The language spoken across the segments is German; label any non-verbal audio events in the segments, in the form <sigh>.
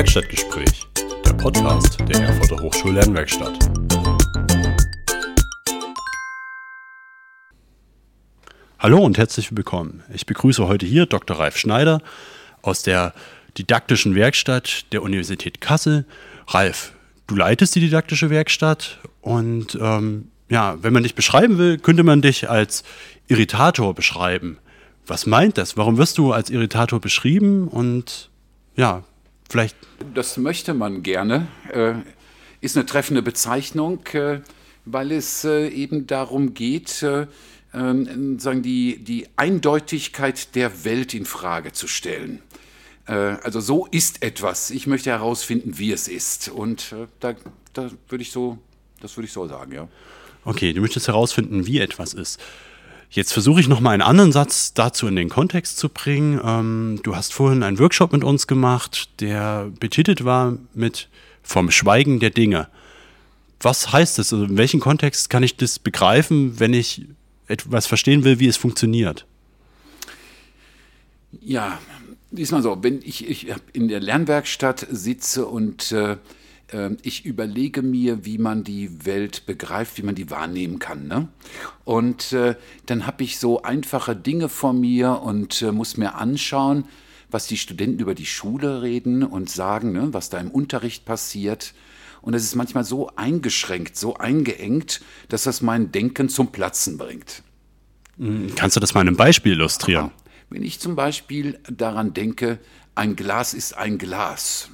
Werkstattgespräch, der Podcast der Erfurter Hochschullernwerkstatt. Hallo und herzlich willkommen. Ich begrüße heute hier Dr. Ralf Schneider aus der didaktischen Werkstatt der Universität Kassel. Ralf, du leitest die didaktische Werkstatt und ähm, ja, wenn man dich beschreiben will, könnte man dich als Irritator beschreiben. Was meint das? Warum wirst du als Irritator beschrieben? Und ja, vielleicht. Das möchte man gerne. Äh, ist eine treffende Bezeichnung, äh, weil es äh, eben darum geht, äh, ähm, sagen die, die Eindeutigkeit der Welt in Frage zu stellen. Also so ist etwas. Ich möchte herausfinden, wie es ist. Und da, da würde ich so, das würde ich so sagen, ja. Okay, du möchtest herausfinden, wie etwas ist. Jetzt versuche ich noch mal einen anderen Satz dazu in den Kontext zu bringen. Ähm, du hast vorhin einen Workshop mit uns gemacht, der betitelt war mit Vom Schweigen der Dinge. Was heißt das? Also in welchem Kontext kann ich das begreifen, wenn ich etwas verstehen will, wie es funktioniert? Ja, diesmal so, wenn ich, ich in der Lernwerkstatt sitze und äh, ich überlege mir, wie man die Welt begreift, wie man die wahrnehmen kann. Ne? Und äh, dann habe ich so einfache Dinge vor mir und äh, muss mir anschauen, was die Studenten über die Schule reden und sagen, ne, was da im Unterricht passiert. Und es ist manchmal so eingeschränkt, so eingeengt, dass das mein Denken zum Platzen bringt. Hm, kannst du das mal in einem Beispiel illustrieren? Wenn ich zum Beispiel daran denke, ein Glas ist ein Glas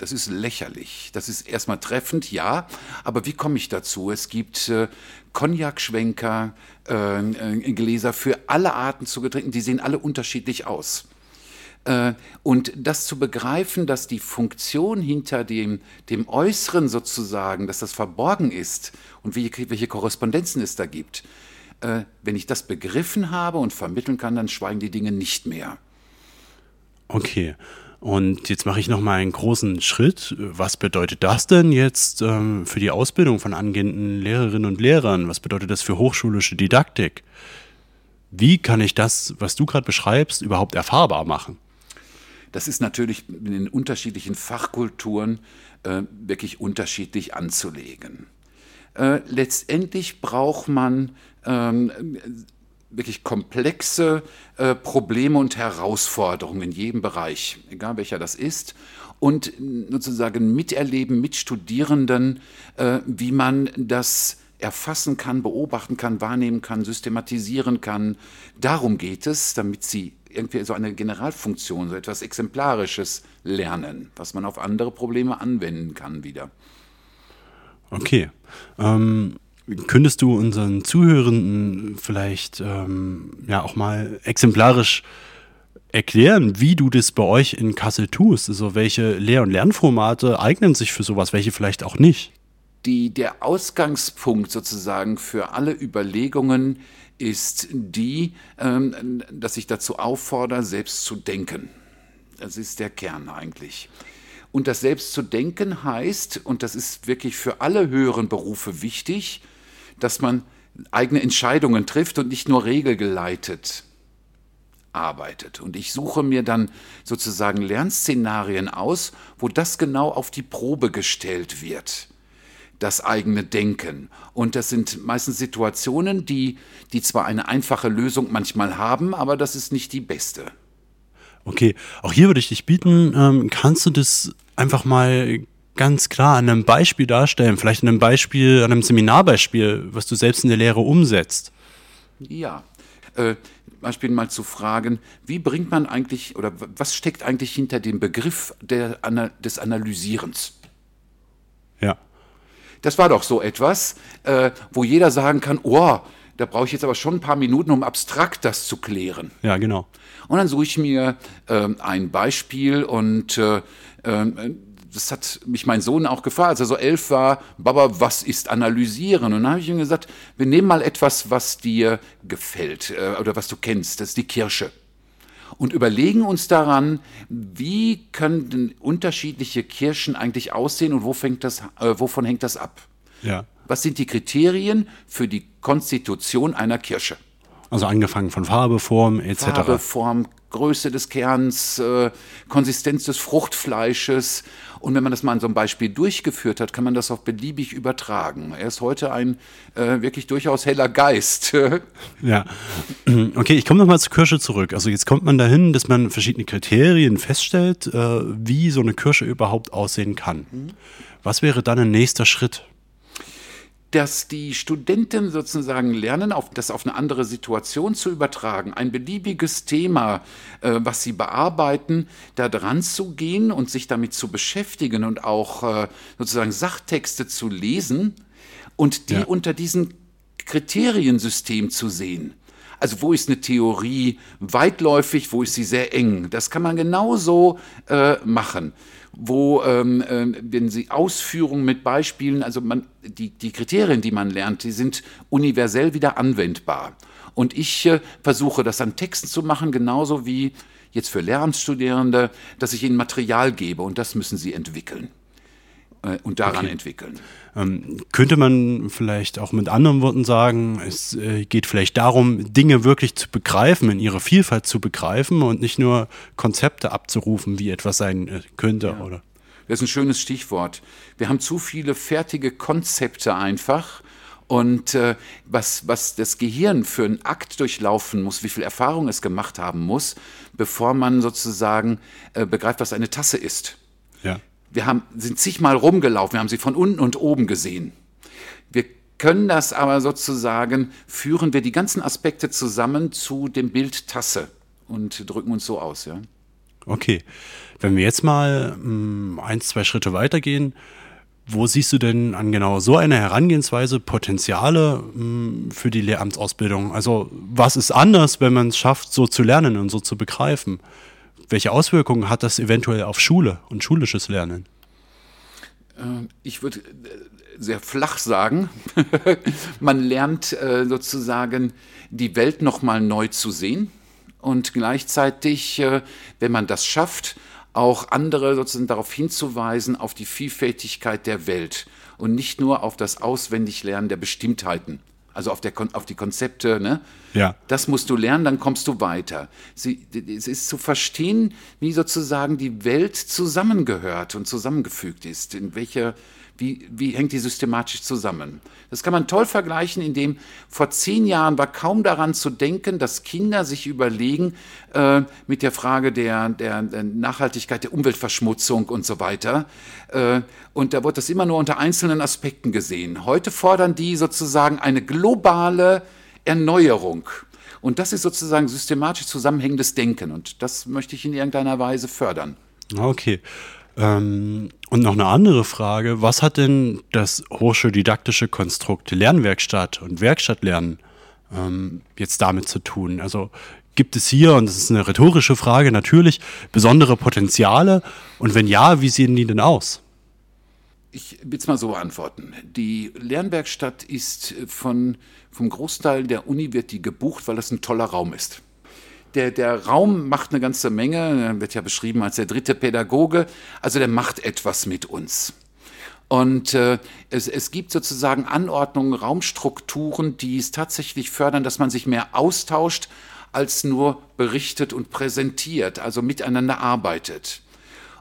das ist lächerlich. Das ist erstmal treffend, ja, aber wie komme ich dazu? Es gibt äh, Cognac-Schwenker, äh, äh, Gläser für alle Arten zu Getränken, die sehen alle unterschiedlich aus. Äh, und das zu begreifen, dass die Funktion hinter dem, dem Äußeren sozusagen, dass das verborgen ist und welche, welche Korrespondenzen es da gibt, äh, wenn ich das begriffen habe und vermitteln kann, dann schweigen die Dinge nicht mehr. Okay. Und jetzt mache ich noch mal einen großen Schritt. Was bedeutet das denn jetzt ähm, für die Ausbildung von angehenden Lehrerinnen und Lehrern? Was bedeutet das für hochschulische Didaktik? Wie kann ich das, was du gerade beschreibst, überhaupt erfahrbar machen? Das ist natürlich in den unterschiedlichen Fachkulturen äh, wirklich unterschiedlich anzulegen. Äh, letztendlich braucht man ähm, wirklich komplexe äh, Probleme und Herausforderungen in jedem Bereich, egal welcher das ist, und sozusagen miterleben mit Studierenden, äh, wie man das erfassen kann, beobachten kann, wahrnehmen kann, systematisieren kann. Darum geht es, damit sie irgendwie so eine Generalfunktion, so etwas Exemplarisches lernen, was man auf andere Probleme anwenden kann wieder. Okay. Ähm Könntest du unseren Zuhörenden vielleicht ähm, ja auch mal exemplarisch erklären, wie du das bei euch in Kassel tust? Also welche Lehr- und Lernformate eignen sich für sowas, welche vielleicht auch nicht? Die, der Ausgangspunkt sozusagen für alle Überlegungen ist die, ähm, dass ich dazu auffordere, selbst zu denken. Das ist der Kern eigentlich. Und das selbst zu denken heißt, und das ist wirklich für alle höheren Berufe wichtig, dass man eigene Entscheidungen trifft und nicht nur regelgeleitet arbeitet. Und ich suche mir dann sozusagen Lernszenarien aus, wo das genau auf die Probe gestellt wird. Das eigene Denken. Und das sind meistens Situationen, die, die zwar eine einfache Lösung manchmal haben, aber das ist nicht die beste. Okay, auch hier würde ich dich bieten, ähm, kannst du das einfach mal ganz klar an einem Beispiel darstellen, vielleicht an einem Beispiel, an einem Seminarbeispiel, was du selbst in der Lehre umsetzt? Ja, äh, Beispiel mal zu fragen, wie bringt man eigentlich oder was steckt eigentlich hinter dem Begriff der, des Analysierens? Ja. Das war doch so etwas, äh, wo jeder sagen kann, oh, da brauche ich jetzt aber schon ein paar Minuten, um abstrakt das zu klären. Ja, genau. Und dann suche ich mir äh, ein Beispiel und äh, äh das hat mich mein Sohn auch gefragt, als er so elf war, Baba, was ist analysieren? Und dann habe ich ihm gesagt, wir nehmen mal etwas, was dir gefällt äh, oder was du kennst, das ist die Kirsche. Und überlegen uns daran, wie können unterschiedliche Kirschen eigentlich aussehen und wo fängt das, äh, wovon hängt das ab? Ja. Was sind die Kriterien für die Konstitution einer Kirsche? Also angefangen von Farbe, Form etc. Farbe, Form, Größe des Kerns, äh, Konsistenz des Fruchtfleisches. Und wenn man das mal an so einem Beispiel durchgeführt hat, kann man das auch beliebig übertragen. Er ist heute ein äh, wirklich durchaus heller Geist. <laughs> ja. <clears throat> Okay, ich komme nochmal zur Kirsche zurück. Also jetzt kommt man dahin, dass man verschiedene Kriterien feststellt, äh, wie so eine Kirsche überhaupt aussehen kann. Mhm. Was wäre dann ein nächster Schritt? Dass die Studenten sozusagen lernen, auf, das auf eine andere Situation zu übertragen, ein beliebiges Thema, äh, was sie bearbeiten, da dran zu gehen und sich damit zu beschäftigen und auch äh, sozusagen Sachtexte zu lesen und die ja. unter diesem Kriteriensystem zu sehen. Also wo ist eine Theorie weitläufig, wo ist sie sehr eng? Das kann man genauso äh, machen wo, ähm, äh, wenn Sie Ausführungen mit Beispielen, also man, die, die Kriterien, die man lernt, die sind universell wieder anwendbar. Und ich äh, versuche das an Texten zu machen, genauso wie jetzt für Lehramtsstudierende, dass ich ihnen Material gebe und das müssen sie entwickeln und daran okay. entwickeln. Ähm, könnte man vielleicht auch mit anderen Worten sagen, es äh, geht vielleicht darum, Dinge wirklich zu begreifen, in ihrer Vielfalt zu begreifen und nicht nur Konzepte abzurufen, wie etwas sein äh, könnte, ja. oder? Das ist ein schönes Stichwort. Wir haben zu viele fertige Konzepte einfach. Und äh, was, was das Gehirn für einen Akt durchlaufen muss, wie viel Erfahrung es gemacht haben muss, bevor man sozusagen äh, begreift, was eine Tasse ist. Ja wir haben, sind zigmal rumgelaufen, wir haben sie von unten und oben gesehen. Wir können das aber sozusagen, führen wir die ganzen Aspekte zusammen zu dem Bild Tasse und drücken uns so aus. Ja? Okay, wenn wir jetzt mal mh, hm, eins, zwei Schritte weitergehen, wo siehst du denn an genau so einer Herangehensweise Potenziale mh, hm, für die Lehramtsausbildung? Also was ist anders, wenn man es schafft, so zu lernen und so zu begreifen? Welche Auswirkungen hat das eventuell auf Schule und schulisches Lernen? Äh, ich würde äh, sehr flach sagen, <laughs> man lernt äh, sozusagen die Welt nochmal neu zu sehen und gleichzeitig, wenn man das schafft, auch andere sozusagen darauf hinzuweisen, auf die Vielfältigkeit der Welt und nicht nur auf das Auswendiglernen der Bestimmtheiten also auf, der, auf die Konzepte, ne? Ja. Das musst du lernen, dann kommst du weiter. Sie, es ist zu verstehen, wie sozusagen die Welt zusammengehört und zusammengefügt ist, in welcher wie, wie hängt die systematisch zusammen? Das kann man toll vergleichen, indem vor zehn Jahren war kaum daran zu denken, dass Kinder sich überlegen äh, mit der Frage der, der, der, Nachhaltigkeit, der Umweltverschmutzung und so weiter. Äh, und da wird das immer nur unter einzelnen Aspekten gesehen. Heute fordern die sozusagen eine globale Erneuerung. Und das ist sozusagen systematisch zusammenhängendes Denken. Und das möchte ich in irgendeiner Weise fördern. Okay. Ähm, und noch eine andere Frage, was hat denn das hochschuldidaktische Konstrukt Lernwerkstatt und Werkstattlernen ähm, jetzt damit zu tun? Also gibt es hier, und das ist eine rhetorische Frage natürlich, besondere Potenziale? Und wenn ja, wie sehen die denn aus? Ich will es mal so antworten. Die Lernwerkstatt ist von, vom Großteil der Uni wird die gebucht, weil das ein toller Raum ist der, der Raum macht eine ganze Menge, wird ja beschrieben als der dritte Pädagoge, also der macht etwas mit uns. Und äh, es, es gibt sozusagen Anordnungen, Raumstrukturen, die es tatsächlich fördern, dass man sich mehr austauscht, als nur berichtet und präsentiert, also miteinander arbeitet.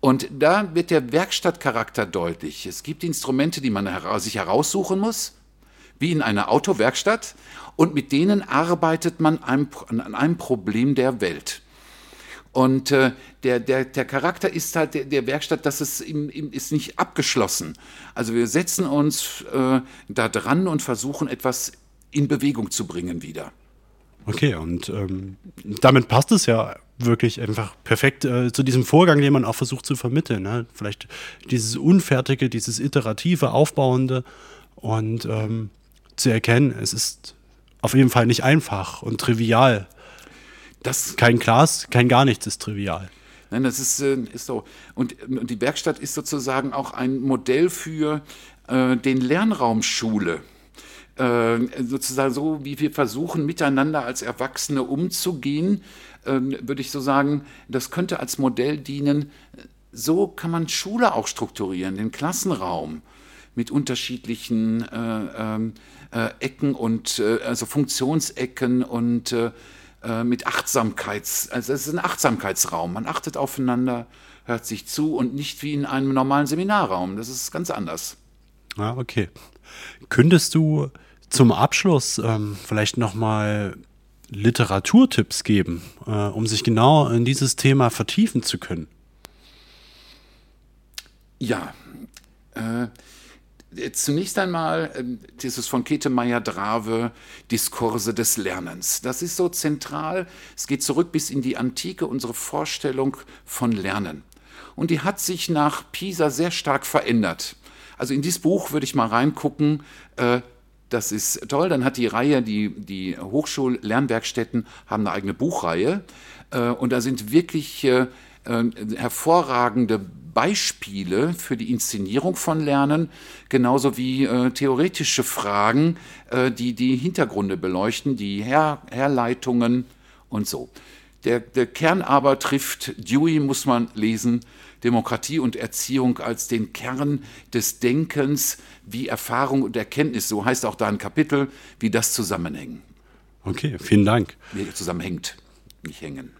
Und da wird der Werkstattcharakter deutlich. Es gibt Instrumente, die man sich heraussuchen muss, wie in einer Autowerkstatt und mit denen arbeitet man an einem Problem der Welt. Und äh, der, der, der Charakter ist halt der, der Werkstatt, dass es im, im, ist nicht abgeschlossen. Also wir setzen uns äh, da dran und versuchen etwas in Bewegung zu bringen wieder. Okay, und ähm, damit passt es ja wirklich einfach perfekt äh, zu diesem Vorgang, den man auch versucht zu vermitteln. Ne? Vielleicht dieses Unfertige, dieses Iterative, Aufbauende und ähm, zu erkennen, es ist auf jeden Fall nicht einfach und trivial. Das kein Glas, kein gar nichts ist trivial. Nein, das ist, äh, ist so. Und, und, die Werkstatt ist sozusagen auch ein Modell für äh, den Lernraum Schule. Äh, sozusagen so, wie wir versuchen, miteinander als Erwachsene umzugehen, äh, würde ich so sagen, das könnte als Modell dienen. So kann man Schule auch strukturieren, den Klassenraum mit unterschiedlichen äh, ähm, äh, Ecken und äh, also Funktionsecken und äh, äh, mit Achtsamkeits, also es ist ein Achtsamkeitsraum. Man achtet aufeinander, hört sich zu und nicht wie in einem normalen Seminarraum. Das ist ganz anders. Ah, okay. Könntest du zum Abschluss ähm, vielleicht nochmal Literaturtipps geben, äh, um sich genau in dieses Thema vertiefen zu können? Ja, äh, Zunächst einmal äh, dieses von Käthe Meyer-Drave Diskurse des Lernens. Das ist so zentral. Es geht zurück bis in die Antike, unsere Vorstellung von Lernen. Und die hat sich nach Pisa sehr stark verändert. Also in dieses Buch würde ich mal reingucken. Äh, das ist toll. Dann hat die Reihe, die, die Hochschullernwerkstätten haben eine eigene Buchreihe. Äh, und da sind wirklich hervorragende Beispiele für die Inszenierung von Lernen, genauso wie äh, theoretische Fragen, äh, die die Hintergründe beleuchten, die Her Herleitungen und so. Der, der Kern aber trifft, Dewey muss man lesen, Demokratie und Erziehung als den Kern des Denkens, wie Erfahrung und Erkenntnis, so heißt auch da ein Kapitel, wie das zusammenhängen. Okay, vielen Dank. Wie zusammenhängt, nicht hängen.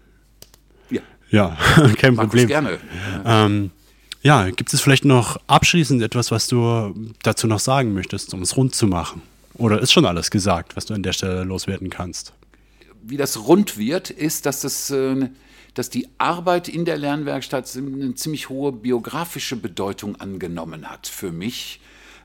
Ja, ja <laughs> kein Markus, Problem. gerne. Ähm, ja, gibt es vielleicht noch abschließend etwas, was du dazu noch sagen möchtest, um es rund zu machen? Oder ist schon alles gesagt, was du an der Stelle loswerden kannst? Wie das rund wird, ist, dass, das, äh, dass die Arbeit in der Lernwerkstatt eine ziemlich hohe biografische Bedeutung angenommen hat für mich,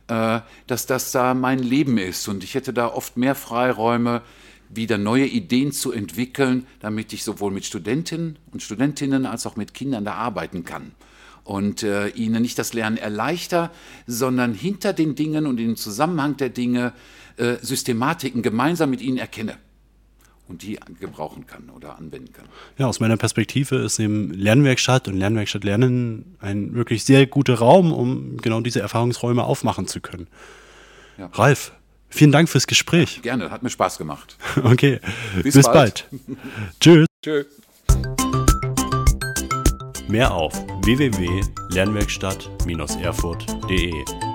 äh, dass das da mein Leben ist. Und ich hätte da oft mehr Freiräume, wieder neue Ideen zu entwickeln, damit ich sowohl mit Studentinnen und Studentinnen als auch mit Kindern da arbeiten kann und äh, ihnen nicht das Lernen erleichter, sondern hinter den Dingen und im Zusammenhang der Dinge äh, Systematiken gemeinsam mit ihnen erkenne und die gebrauchen kann oder anwenden kann. Ja, aus meiner Perspektive ist eben Lernwerkstatt und Lernwerkstatt Lernen ein wirklich sehr guter Raum, um genau diese Erfahrungsräume aufmachen zu können. Ja. Ralf, vielen Dank fürs Gespräch. Ja, gerne, hat mir Spaß gemacht. <laughs> Okay, bis, bis bald. bald. <laughs> Tschüss. Tschüss. Mehr auf www.lernwerkstatt-erfurt.de